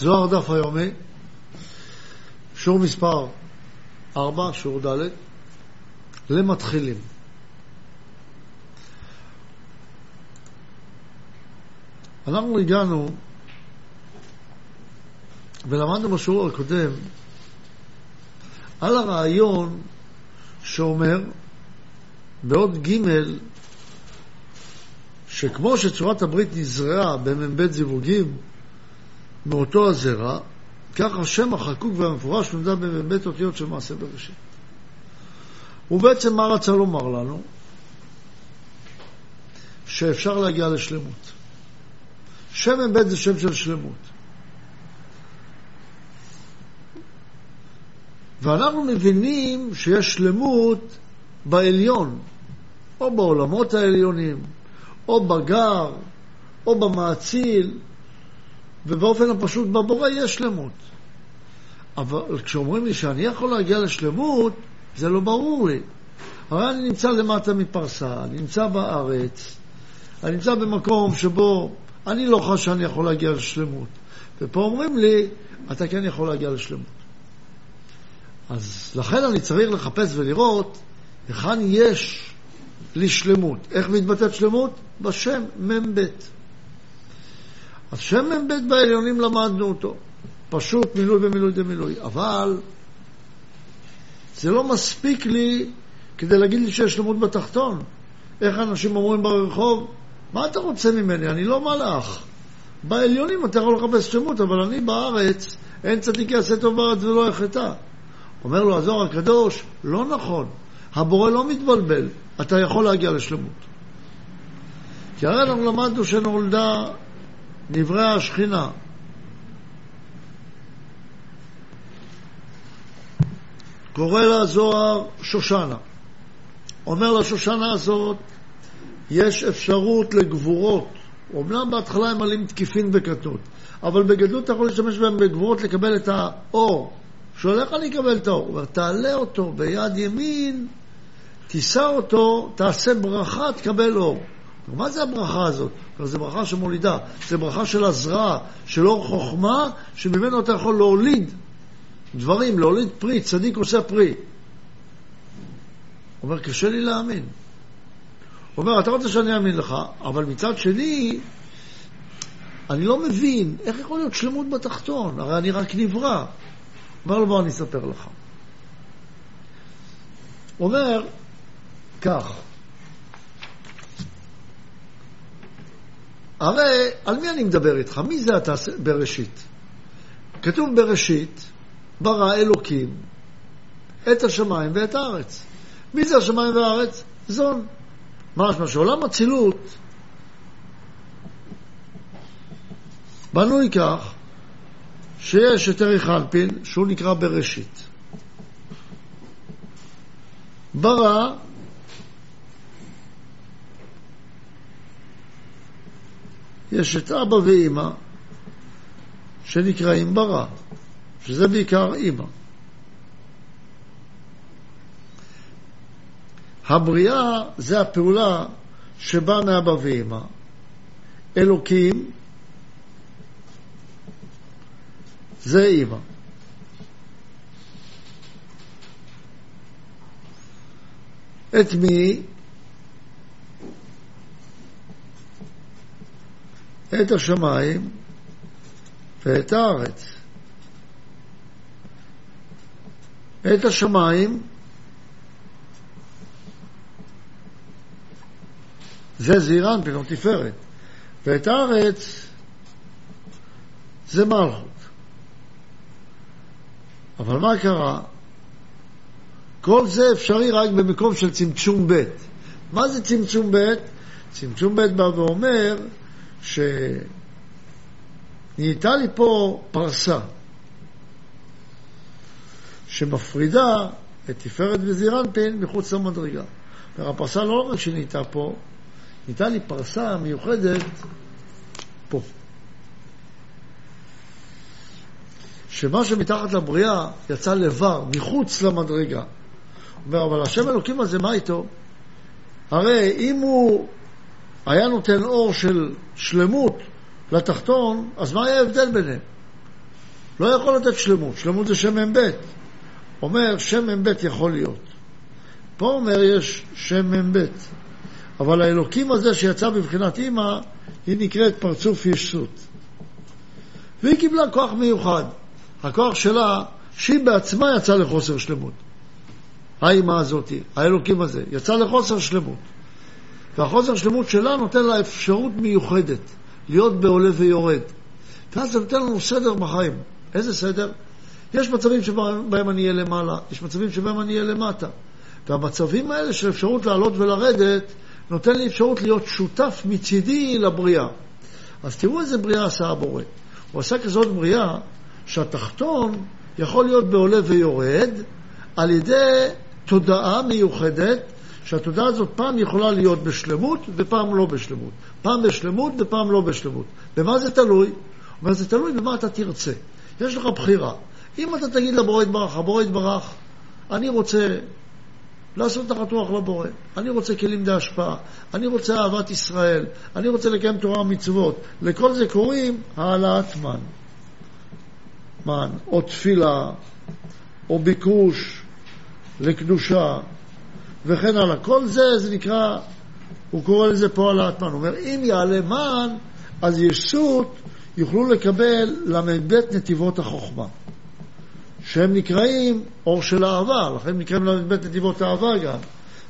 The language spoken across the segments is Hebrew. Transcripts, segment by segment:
זוהר דף היומי, שיעור מספר 4, שיעור ד', למתחילים. אנחנו הגענו ולמדנו בשיעור הקודם על הרעיון שאומר בעוד ג' שכמו שצורת הברית נזרעה במ"ב זיווגים מאותו הזרע, כך השם החקוק והמפורש נודע במ"ב אותיות של מעשה בראשית. ובעצם מה רצה לומר לנו? שאפשר להגיע לשלמות. שם מ"ב זה שם של שלמות. ואנחנו מבינים שיש שלמות בעליון, או בעולמות העליונים, או בגר, או במאציל, ובאופן הפשוט בבורא יש שלמות. אבל כשאומרים לי שאני יכול להגיע לשלמות, זה לא ברור לי. הרי אני נמצא למטה מפרסה, אני נמצא בארץ, אני נמצא במקום שבו אני לא חש שאני יכול להגיע לשלמות. ופה אומרים לי, אתה כן יכול להגיע לשלמות. אז לכן אני צריך לחפש ולראות היכן יש לי שלמות. איך מתבטאת שלמות? בשם מ"ב. אז שם מ"ב בעליונים למדנו אותו. פשוט מילוי ומילוי דמילוי. אבל זה לא מספיק לי כדי להגיד לי שיש שלמות בתחתון. איך אנשים אומרים ברחוב? מה אתה רוצה ממני? אני לא מלאך. בעליונים אתה יכול לחפש שלמות, אבל אני בארץ, אין צדיק יעשה טוב בארץ ולא יחטא. אומר לו הזוהר הקדוש, לא נכון. הבורא לא מתבלבל, אתה יכול להגיע לשלמות. כי הרי אנחנו למדנו שנולדה נבראה השכינה. קורא לה זוהר שושנה. אומר לשושנה הזאת, יש אפשרות לגבורות. אומנם בהתחלה הם עלים תקיפין וקטנות, אבל בגדלות אתה יכול להשתמש בהם בגבורות לקבל את האור. שואל איך אני אקבל את האור? הוא אומר, תעלה אותו ביד ימין, תישא אותו, תעשה ברכה, תקבל אור. מה זה הברכה הזאת? זו ברכה שמולידה, זו ברכה של הזרעה, של אור חוכמה, שממנו אתה יכול להוליד דברים, להוליד פרי, צדיק עושה פרי. אומר, קשה לי להאמין. אומר, אתה רוצה שאני אאמין לך, אבל מצד שני, אני לא מבין איך יכול להיות שלמות בתחתון, הרי אני רק נברא. אומר לו, בוא אני אספר לך. אומר כך, הרי על מי אני מדבר איתך? מי זה אתה בראשית? כתוב בראשית, ברא אלוקים את השמיים ואת הארץ. מי זה השמיים והארץ? זון. משמע שעולם אצילות בנוי כך שיש את ערך אנפין, שהוא נקרא בראשית. ברא יש את אבא ואימא שנקראים ברא, שזה בעיקר אימא. הבריאה זה הפעולה שבאה מאבא ואימא. אלוקים זה אימא. את מי? את השמיים ואת הארץ. את השמיים זה זעירן פתאום תפארת, ואת הארץ זה מלכות. אבל מה קרה? כל זה אפשרי רק במקום של צמצום ב'. מה זה צמצום ב'? צמצום ב' בא ואומר שנהייתה לי פה פרסה שמפרידה את תפארת וזירנפין מחוץ למדרגה. הפרסה לא רק שנהייתה פה, נהייתה לי פרסה מיוחדת פה. שמה שמתחת לבריאה יצא לבר, מחוץ למדרגה. אומר, אבל השם אלוקים הזה, מה איתו? הרי אם הוא היה נותן אור של שלמות לתחתון, אז מה היה ההבדל ביניהם? לא יכול לתת שלמות. שלמות זה שם מ"ב. אומר, שם מ"ב יכול להיות. פה אומר, יש שם מ"ב. אבל האלוקים הזה שיצא בבחינת אימא, היא נקראת פרצוף ישות. והיא קיבלה כוח מיוחד. הכוח שלה, שהיא בעצמה יצאה לחוסר שלמות. האימא הזאתי, האלוקים הזה, יצא לחוסר שלמות. והחוסר שלמות שלה נותן לה אפשרות מיוחדת להיות בעולה ויורד. ואז זה נותן לנו סדר בחיים. איזה סדר? יש מצבים שבהם אני אהיה למעלה, יש מצבים שבהם אני אהיה למטה. והמצבים האלה של אפשרות לעלות ולרדת, נותן לי אפשרות להיות שותף מצידי לבריאה. אז תראו איזה בריאה עשה הבורא. הוא עשה כזאת בריאה שהתחתון יכול להיות בעולה ויורד על ידי תודעה מיוחדת, שהתודעה הזאת פעם יכולה להיות בשלמות ופעם לא בשלמות. פעם בשלמות ופעם לא בשלמות. במה זה תלוי? אומר, זה תלוי במה אתה תרצה. יש לך בחירה. אם אתה תגיד לבורא יתברך, הבורא יתברך, אני רוצה לעשות את החתוח לבורא. אני רוצה כלים להשפעה, אני רוצה אהבת ישראל, אני רוצה לקיים תורה ומצוות. לכל זה קוראים העלאת מן. מן, או תפילה, או ביקוש לקדושה, וכן הלאה. כל זה, זה נקרא, הוא קורא לזה פה העלאת מן. הוא אומר, אם יעלה מן, אז ישות יוכלו לקבל ל"ב נתיבות החוכמה. שהם נקראים אור של אהבה, לכן נקראים ל"ב נתיבות אהבה גם.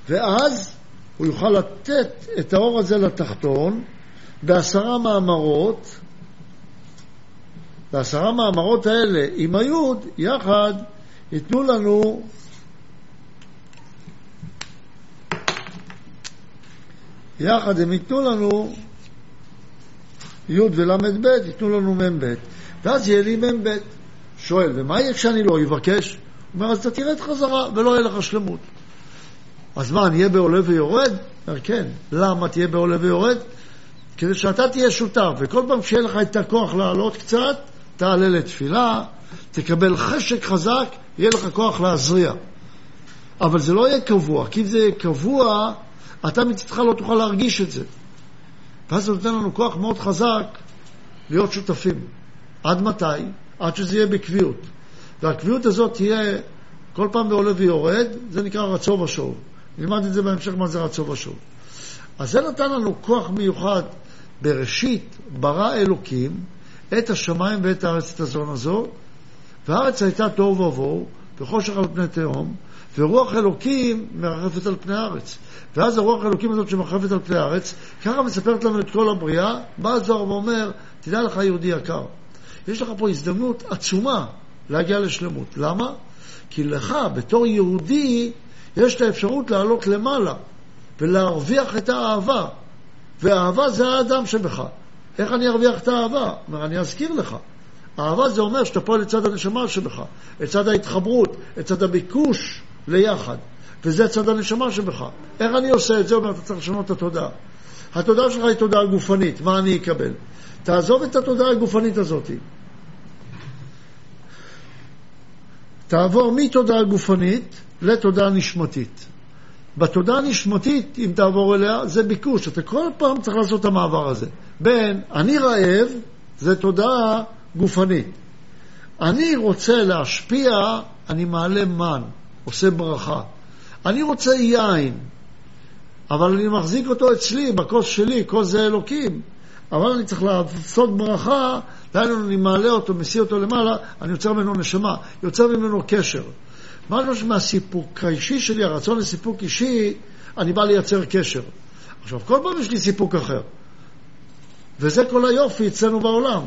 ואז הוא יוכל לתת את האור הזה לתחתון בעשרה מאמרות, והעשרה מאמרות האלה עם היוד יחד ייתנו לנו יחד הם ייתנו לנו י' ול"ב, ייתנו לנו מ"ב, ואז יהיה לי מ"ב. שואל, ומה יהיה כשאני לא אבקש? הוא אומר, אז אתה תרד חזרה ולא יהיה לך שלמות. אז מה, אני אהיה בעולה ויורד? אומר, כן. למה תהיה בעולה ויורד? כדי שאתה תהיה שותף, וכל פעם שיהיה לך את הכוח לעלות קצת, תעלה לתפילה, תקבל חשק חזק, יהיה לך כוח להזריע. אבל זה לא יהיה קבוע, כי אם זה יהיה קבוע, אתה מצדך לא תוכל להרגיש את זה. ואז זה נותן לנו כוח מאוד חזק להיות שותפים. עד מתי? עד שזה יהיה בקביעות. והקביעות הזאת תהיה כל פעם בעולה ויורד, זה נקרא רצו ושוב. נלמד את זה בהמשך מה זה רצו ושוב. אז זה נתן לנו כוח מיוחד. בראשית ברא אלוקים את השמיים ואת הארץ, את הזון הזו, והארץ הייתה תוהו ובוהו, וחושך על פני תהום, ורוח אלוקים מרחפת על פני הארץ. ואז הרוח אלוקים הזאת שמרחפת על פני הארץ, ככה מספרת לנו את כל הבריאה, בא הזוהר ואומר, תדע לך יהודי יקר, יש לך פה הזדמנות עצומה להגיע לשלמות. למה? כי לך, בתור יהודי, יש את האפשרות לעלות למעלה ולהרוויח את האהבה. ואהבה זה האדם שבך. איך אני ארוויח את האהבה? אומר, אני אזכיר לך. אהבה זה אומר שאתה פועל לצד הנשמה שבך, לצד ההתחברות, לצד הביקוש ליחד. וזה צד הנשמה שבך. איך אני עושה את זה? אומר, אתה צריך לשנות את התודעה. התודעה שלך היא תודעה גופנית, מה אני אקבל? תעזוב את התודעה הגופנית הזאת. תעבור מתודעה גופנית לתודעה נשמתית. בתודעה הנשמתית, אם תעבור אליה, זה ביקוש. אתה כל פעם צריך לעשות את המעבר הזה. בין אני רעב, זה תודעה גופנית. אני רוצה להשפיע, אני מעלה מן, עושה ברכה. אני רוצה יין, אבל אני מחזיק אותו אצלי, בכוס שלי, כוס זה אלוקים. אבל אני צריך לעשות ברכה, דהיינו אני מעלה אותו, מסיא אותו למעלה, אני יוצר ממנו נשמה, יוצר ממנו קשר. משהו שמהסיפוק האישי שלי, הרצון לסיפוק אישי, אני בא לייצר קשר. עכשיו, כל פעם יש לי סיפוק אחר. וזה כל היופי אצלנו בעולם.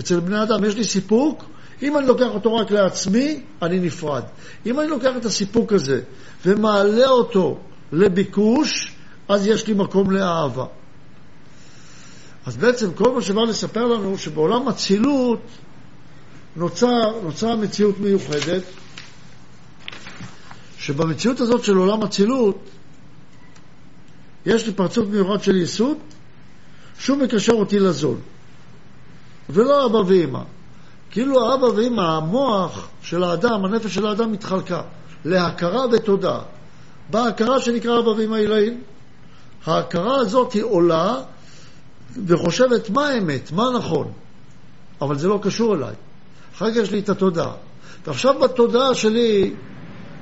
אצל בני אדם יש לי סיפוק, אם אני לוקח אותו רק לעצמי, אני נפרד. אם אני לוקח את הסיפוק הזה ומעלה אותו לביקוש, אז יש לי מקום לאהבה. אז בעצם כל מה שבא לספר לנו שבעולם אצילות נוצר, נוצרה מציאות מיוחדת, שבמציאות הזאת של עולם אצילות יש לי פרצוף מיוחד של ייסוד שהוא מקשר אותי לזול, ולא אבא ואמא. כאילו האבא ואמא, המוח של האדם, הנפש של האדם מתחלקה להכרה ותודה. בהכרה שנקרא אבא ואמא עילאים, ההכרה הזאת היא עולה וחושבת מה האמת, מה נכון, אבל זה לא קשור אליי. אחר כך יש לי את התודעה. ועכשיו בתודעה שלי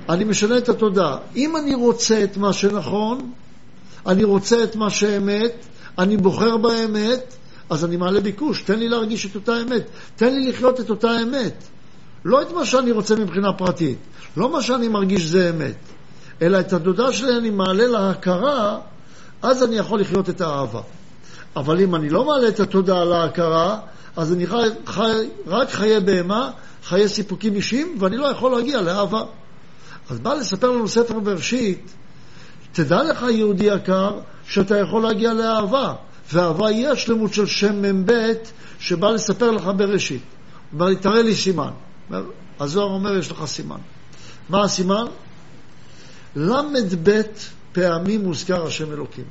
אני משנה את התודעה. אם אני רוצה את מה שנכון, אני רוצה את מה שאמת, אני בוחר באמת, אז אני מעלה ביקוש. תן לי להרגיש את אותה אמת. תן לי לחיות את אותה אמת. לא את מה שאני רוצה מבחינה פרטית. לא מה שאני מרגיש זה אמת. אלא את התודעה שלי אני מעלה להכרה, אז אני יכול לחיות את האהבה. אבל אם אני לא מעלה את התודעה להכרה, אז אני חי, חי רק חיי בהמה, חיי סיפוקים אישיים, ואני לא יכול להגיע לאהבה. אז בא לספר לנו ספר בראשית, תדע לך, יהודי יקר, שאתה יכול להגיע לאהבה, ואהבה היא השלמות של שם מ"ב שבא לספר לך בראשית. הוא אומר לי, תראה לי סימן. הזוהר אומר, יש לך סימן. מה הסימן? ל"ב פעמים מוזכר השם אלוקים.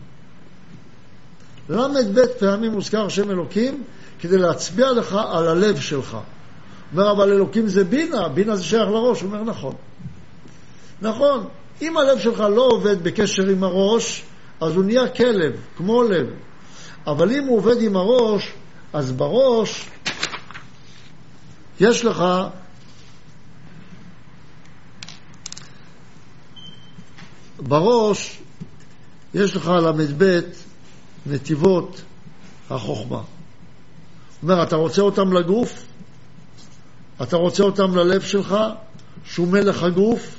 ל"ב פעמים מוזכר השם אלוקים כדי להצביע לך על הלב שלך. אומר, אבל אלוקים זה בינה, בינה זה שייך לראש. הוא אומר, נכון. נכון, אם הלב שלך לא עובד בקשר עם הראש, אז הוא נהיה כלב, כמו לב. אבל אם הוא עובד עם הראש, אז בראש יש לך בראש יש לך ל"ב נתיבות החוכמה. אומר, אתה רוצה אותם לגוף? אתה רוצה אותם ללב שלך, שהוא מלך הגוף?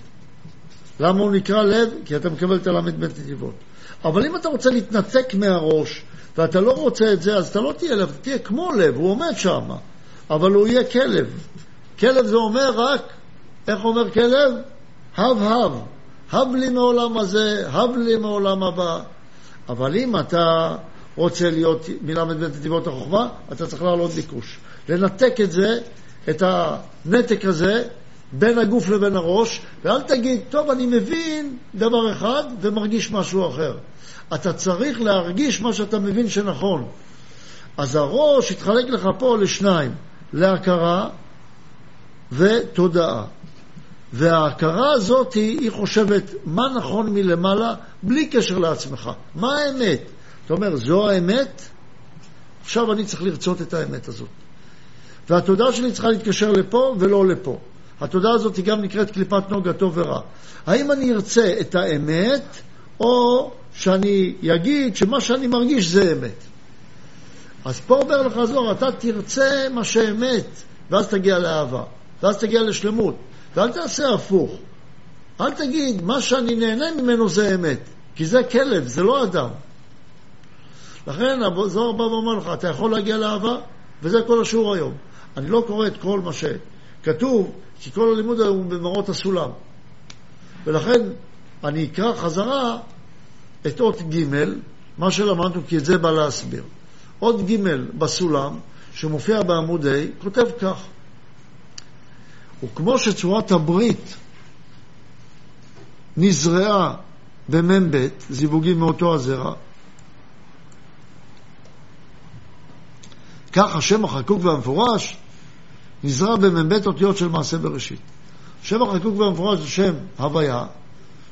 למה הוא נקרא לב? כי אתה מקבל את הל"ב נתיבות. אבל אם אתה רוצה להתנתק מהראש, ואתה לא רוצה את זה, אז אתה לא תהיה לב, אתה תהיה כמו לב, הוא עומד שם, אבל הוא יהיה כלב. כלב זה אומר רק, איך אומר כלב? הב הב. הב לי מעולם הזה, הב לי מעולם הבא. אבל אם אתה רוצה להיות מלמד בית נתיבות החוכמה, אתה צריך לעלות ביקוש. לנתק את זה, את הנתק הזה, בין הגוף לבין הראש, ואל תגיד, טוב, אני מבין דבר אחד ומרגיש משהו אחר. אתה צריך להרגיש מה שאתה מבין שנכון. אז הראש יתחלק לך פה לשניים, להכרה ותודעה. וההכרה הזאת היא, היא חושבת מה נכון מלמעלה בלי קשר לעצמך. מה האמת? אתה אומר, זו האמת? עכשיו אני צריך לרצות את האמת הזאת. והתודעה שלי צריכה להתקשר לפה ולא לפה. התודעה הזאת היא גם נקראת קליפת נוגה טוב ורע. האם אני ארצה את האמת, או שאני אגיד שמה שאני מרגיש זה אמת? אז פה אומר לך זוהר, אתה תרצה מה שאמת, ואז תגיע לאהבה, ואז תגיע לשלמות. ואל תעשה הפוך. אל תגיד, מה שאני נהנה ממנו זה אמת, כי זה כלב, זה לא אדם. לכן הזוהר בא ואומר לך, אתה יכול להגיע לאהבה, וזה כל השיעור היום. אני לא קורא את כל מה שכתוב, כי כל הלימוד הוא במראות הסולם. ולכן אני אקרא חזרה את אות ג', מה שלמדנו, כי את זה בא להסביר. אות ג' בסולם, שמופיע בעמוד ה', כותב כך: וכמו שצורת הברית נזרעה במ"ב, זיווגים מאותו הזרע, כך השם החקוק והמפורש נזרע במ"ב אותיות של מעשה בראשית. השם החקוק והמפורש זה שם הוויה,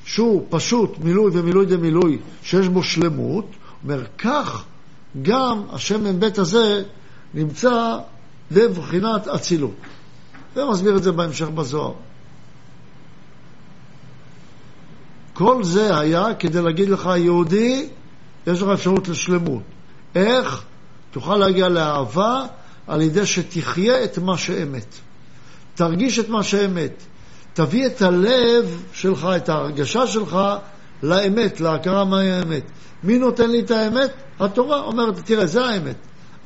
שהוא פשוט מילוי ומילוי דמילוי, שיש בו שלמות, אומר כך גם השם מ"ב הזה נמצא בבחינת אצילות. ומסביר את זה בהמשך בזוהר. כל זה היה כדי להגיד לך, יהודי, יש לך אפשרות לשלמות. איך? תוכל להגיע לאהבה על ידי שתחיה את מה שאמת. תרגיש את מה שאמת. תביא את הלב שלך, את ההרגשה שלך, לאמת, להכרה מהי האמת. מי נותן לי את האמת? התורה אומרת, תראה, זה האמת.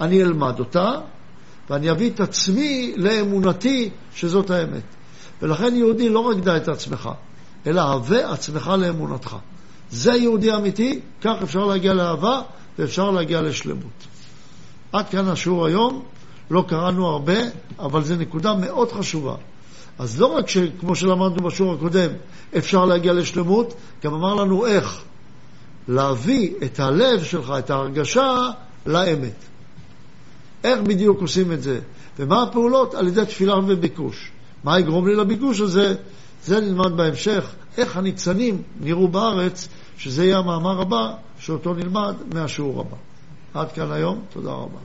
אני אלמד אותה, ואני אביא את עצמי לאמונתי שזאת האמת. ולכן יהודי לא רק דע את עצמך, אלא הווה עצמך לאמונתך. זה יהודי אמיתי, כך אפשר להגיע לאהבה ואפשר להגיע לשלמות. עד כאן השיעור היום, לא קראנו הרבה, אבל זו נקודה מאוד חשובה. אז לא רק שכמו שלמדנו בשיעור הקודם, אפשר להגיע לשלמות, גם אמר לנו איך להביא את הלב שלך, את ההרגשה, לאמת. איך בדיוק עושים את זה? ומה הפעולות? על ידי תפילה וביקוש. מה יגרום לי לביקוש הזה? זה נלמד בהמשך, איך הניצנים נראו בארץ, שזה יהיה המאמר הבא שאותו נלמד מהשיעור הבא. עד כאן היום, תודה רבה.